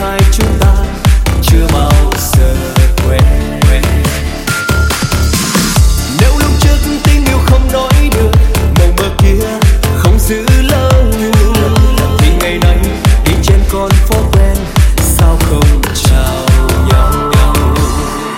hai chúng ta chưa bao giờ quên nếu lúc trước tình yêu không nói được, mộng mơ kia không giữ lâu. Thì ngày nay, đi trên con phố